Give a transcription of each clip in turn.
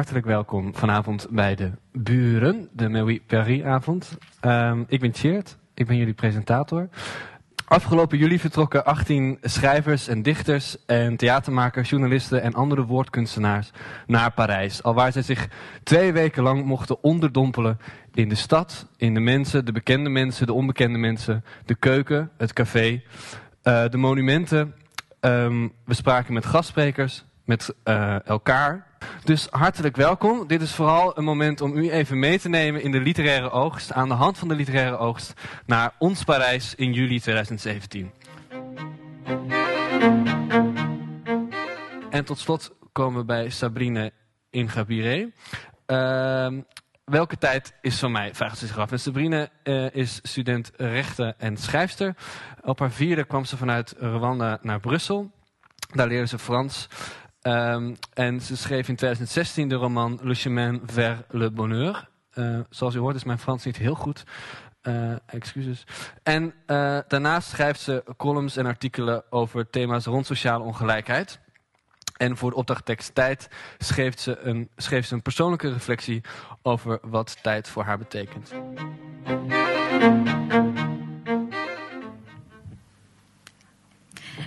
hartelijk welkom vanavond bij de Buren, de Mewi Paris-avond. Ehm, ik ben Tjeerd, ik ben jullie presentator. Afgelopen juli vertrokken 18 schrijvers en dichters en theatermakers, journalisten en andere woordkunstenaars naar Parijs. Alwaar zij zich twee weken lang mochten onderdompelen in de stad, in de mensen, de bekende mensen, de onbekende mensen, de keuken, het café, uh, de monumenten. Um, we spraken met gastsprekers, met uh, elkaar. Dus hartelijk welkom. Dit is vooral een moment om u even mee te nemen in de literaire oogst, aan de hand van de literaire oogst, naar ons Parijs in juli 2017. En tot slot komen we bij Sabrine Ingabire. Uh, welke tijd is van mij? Vraagt ze zich af. Sabrine uh, is student rechten en schrijfster. Op haar vierde kwam ze vanuit Rwanda naar Brussel. Daar leerde ze Frans. Um, en ze schreef in 2016 de roman Le chemin vers le bonheur. Uh, zoals u hoort is mijn Frans niet heel goed. Uh, excuses. En uh, daarnaast schrijft ze columns en artikelen over thema's rond sociale ongelijkheid. En voor de opdrachttekst Tijd schreef ze, een, schreef ze een persoonlijke reflectie over wat tijd voor haar betekent.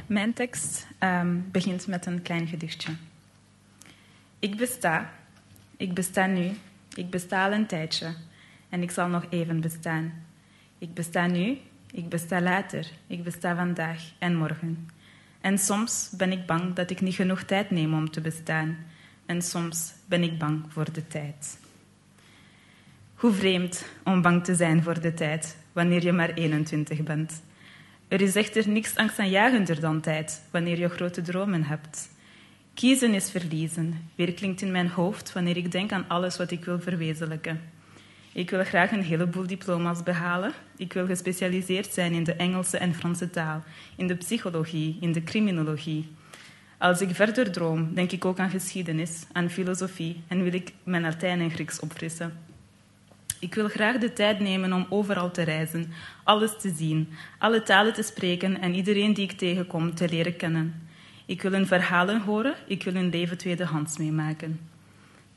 Mijn tekst um, begint met een klein gedichtje. Ik besta, ik besta nu, ik besta al een tijdje en ik zal nog even bestaan. Ik besta nu, ik besta later, ik besta vandaag en morgen. En soms ben ik bang dat ik niet genoeg tijd neem om te bestaan. En soms ben ik bang voor de tijd. Hoe vreemd om bang te zijn voor de tijd wanneer je maar 21 bent. Er is echter niks angstaanjagender dan tijd wanneer je grote dromen hebt. Kiezen is verliezen, weer klinkt in mijn hoofd wanneer ik denk aan alles wat ik wil verwezenlijken. Ik wil graag een heleboel diploma's behalen. Ik wil gespecialiseerd zijn in de Engelse en Franse taal, in de psychologie, in de criminologie. Als ik verder droom, denk ik ook aan geschiedenis, aan filosofie en wil ik mijn Latijn en Grieks opfrissen. Ik wil graag de tijd nemen om overal te reizen, alles te zien, alle talen te spreken en iedereen die ik tegenkom te leren kennen. Ik wil hun verhalen horen, ik wil hun leven tweedehands meemaken.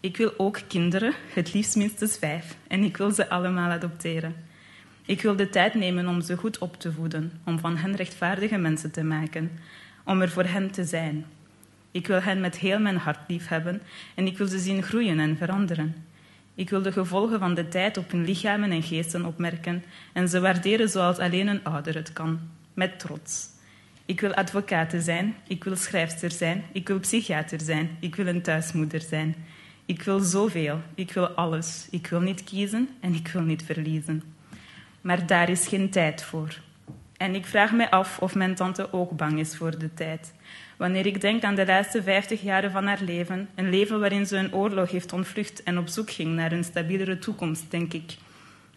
Ik wil ook kinderen, het liefst minstens vijf, en ik wil ze allemaal adopteren. Ik wil de tijd nemen om ze goed op te voeden, om van hen rechtvaardige mensen te maken, om er voor hen te zijn. Ik wil hen met heel mijn hart lief hebben en ik wil ze zien groeien en veranderen. Ik wil de gevolgen van de tijd op hun lichamen en geesten opmerken en ze waarderen zoals alleen een ouder het kan, met trots. Ik wil advocaat zijn, ik wil schrijfster zijn, ik wil psychiater zijn, ik wil een thuismoeder zijn. Ik wil zoveel, ik wil alles. Ik wil niet kiezen en ik wil niet verliezen. Maar daar is geen tijd voor. En ik vraag me af of mijn tante ook bang is voor de tijd. Wanneer ik denk aan de laatste vijftig jaren van haar leven, een leven waarin ze een oorlog heeft ontvlucht en op zoek ging naar een stabielere toekomst, denk ik.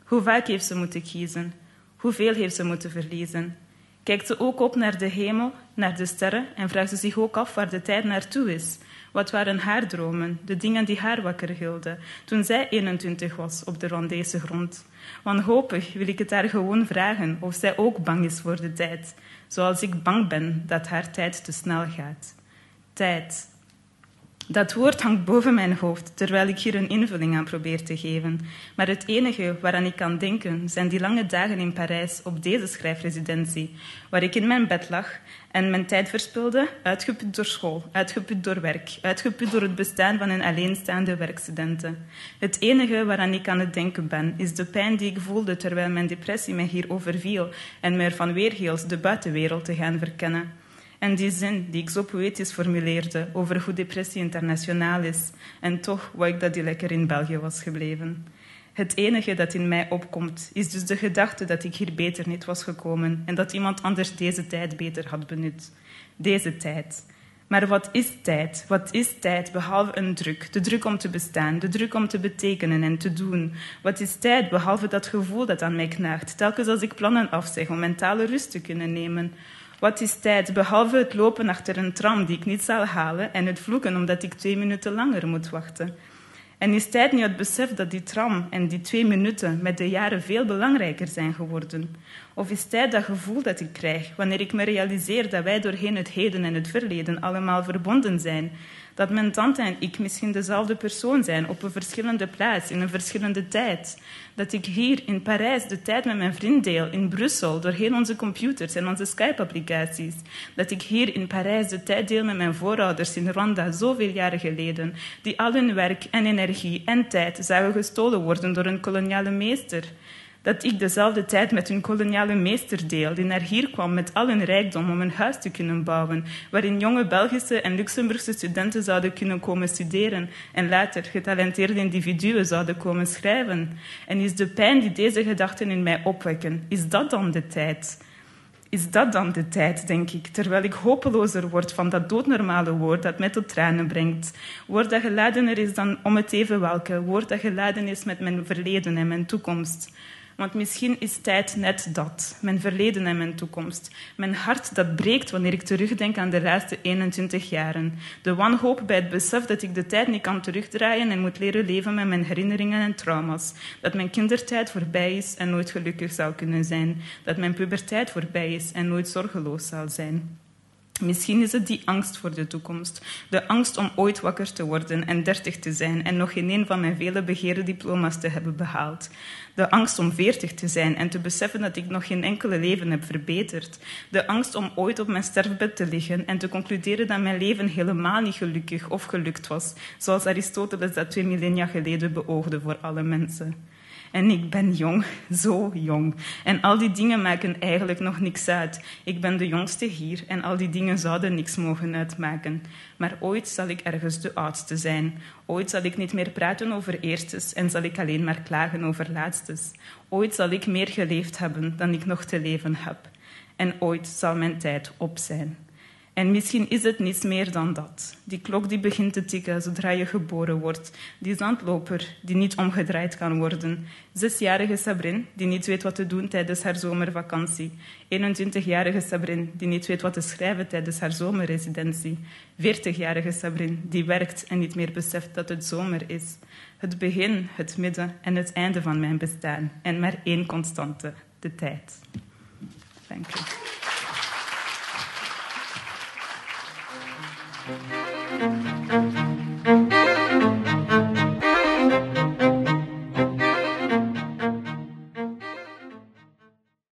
Hoe vaak heeft ze moeten kiezen? Hoeveel heeft ze moeten verliezen? Kijkt ze ook op naar de hemel, naar de sterren en vraagt ze zich ook af waar de tijd naartoe is? Wat waren haar dromen, de dingen die haar wakker hielden toen zij 21 was op de Rwandese grond? Wanhopig wil ik het haar gewoon vragen of zij ook bang is voor de tijd, zoals ik bang ben dat haar tijd te snel gaat. Tijd, dat woord hangt boven mijn hoofd terwijl ik hier een invulling aan probeer te geven. Maar het enige waaraan ik kan denken zijn die lange dagen in Parijs op deze schrijfresidentie, waar ik in mijn bed lag en mijn tijd verspilde, uitgeput door school, uitgeput door werk, uitgeput door het bestaan van een alleenstaande werkstudenten. Het enige waaraan ik aan het denken ben, is de pijn die ik voelde terwijl mijn depressie mij hier overviel en me ervan weerhield de buitenwereld te gaan verkennen. En die zin die ik zo poëtisch formuleerde over hoe depressie internationaal is en toch wou ik dat die lekker in België was gebleven. Het enige dat in mij opkomt is dus de gedachte dat ik hier beter niet was gekomen en dat iemand anders deze tijd beter had benut. Deze tijd. Maar wat is tijd? Wat is tijd behalve een druk? De druk om te bestaan, de druk om te betekenen en te doen. Wat is tijd behalve dat gevoel dat aan mij knaagt, telkens als ik plannen afzeg om mentale rust te kunnen nemen? Wat is tijd, behalve het lopen achter een tram die ik niet zal halen en het vloeken omdat ik twee minuten langer moet wachten? En is tijd nu het besef dat die tram en die twee minuten met de jaren veel belangrijker zijn geworden? Of is tijd dat gevoel dat ik krijg wanneer ik me realiseer dat wij doorheen het heden en het verleden allemaal verbonden zijn? Dat mijn tante en ik misschien dezelfde persoon zijn op een verschillende plaats, in een verschillende tijd. Dat ik hier in Parijs de tijd met mijn vriend deel, in Brussel, doorheen onze computers en onze Skype-applicaties. Dat ik hier in Parijs de tijd deel met mijn voorouders in Rwanda, zoveel jaren geleden, die al hun werk en energie en tijd zagen gestolen worden door een koloniale meester dat ik dezelfde tijd met hun koloniale meester deel, die naar hier kwam met al hun rijkdom om een huis te kunnen bouwen, waarin jonge Belgische en Luxemburgse studenten zouden kunnen komen studeren en later getalenteerde individuen zouden komen schrijven. En is de pijn die deze gedachten in mij opwekken, is dat dan de tijd? Is dat dan de tijd, denk ik, terwijl ik hopelozer word van dat doodnormale woord dat mij tot tranen brengt. Woord dat geladen is dan om het even welke, woord dat geladen is met mijn verleden en mijn toekomst. Want misschien is tijd net dat, mijn verleden en mijn toekomst. Mijn hart dat breekt wanneer ik terugdenk aan de laatste 21 jaren. De wanhoop bij het besef dat ik de tijd niet kan terugdraaien en moet leren leven met mijn herinneringen en trauma's. Dat mijn kindertijd voorbij is en nooit gelukkig zou kunnen zijn. Dat mijn puberteit voorbij is en nooit zorgeloos zal zijn. Misschien is het die angst voor de toekomst. De angst om ooit wakker te worden en dertig te zijn en nog geen een van mijn vele begeerde diploma's te hebben behaald. De angst om veertig te zijn en te beseffen dat ik nog geen enkele leven heb verbeterd. De angst om ooit op mijn sterfbed te liggen en te concluderen dat mijn leven helemaal niet gelukkig of gelukt was, zoals Aristoteles dat twee millennia geleden beoogde voor alle mensen. En ik ben jong, zo jong. En al die dingen maken eigenlijk nog niks uit. Ik ben de jongste hier en al die dingen zouden niks mogen uitmaken. Maar ooit zal ik ergens de oudste zijn. Ooit zal ik niet meer praten over eerstes en zal ik alleen maar klagen over laatstes. Ooit zal ik meer geleefd hebben dan ik nog te leven heb. En ooit zal mijn tijd op zijn. En misschien is het niets meer dan dat. Die klok die begint te tikken zodra je geboren wordt. Die zandloper die niet omgedraaid kan worden. Zesjarige Sabrin die niet weet wat te doen tijdens haar zomervakantie. 21-jarige Sabrin die niet weet wat te schrijven tijdens haar zomerresidentie. 40-jarige Sabrin die werkt en niet meer beseft dat het zomer is. Het begin, het midden en het einde van mijn bestaan. En maar één constante, de tijd. Dank je.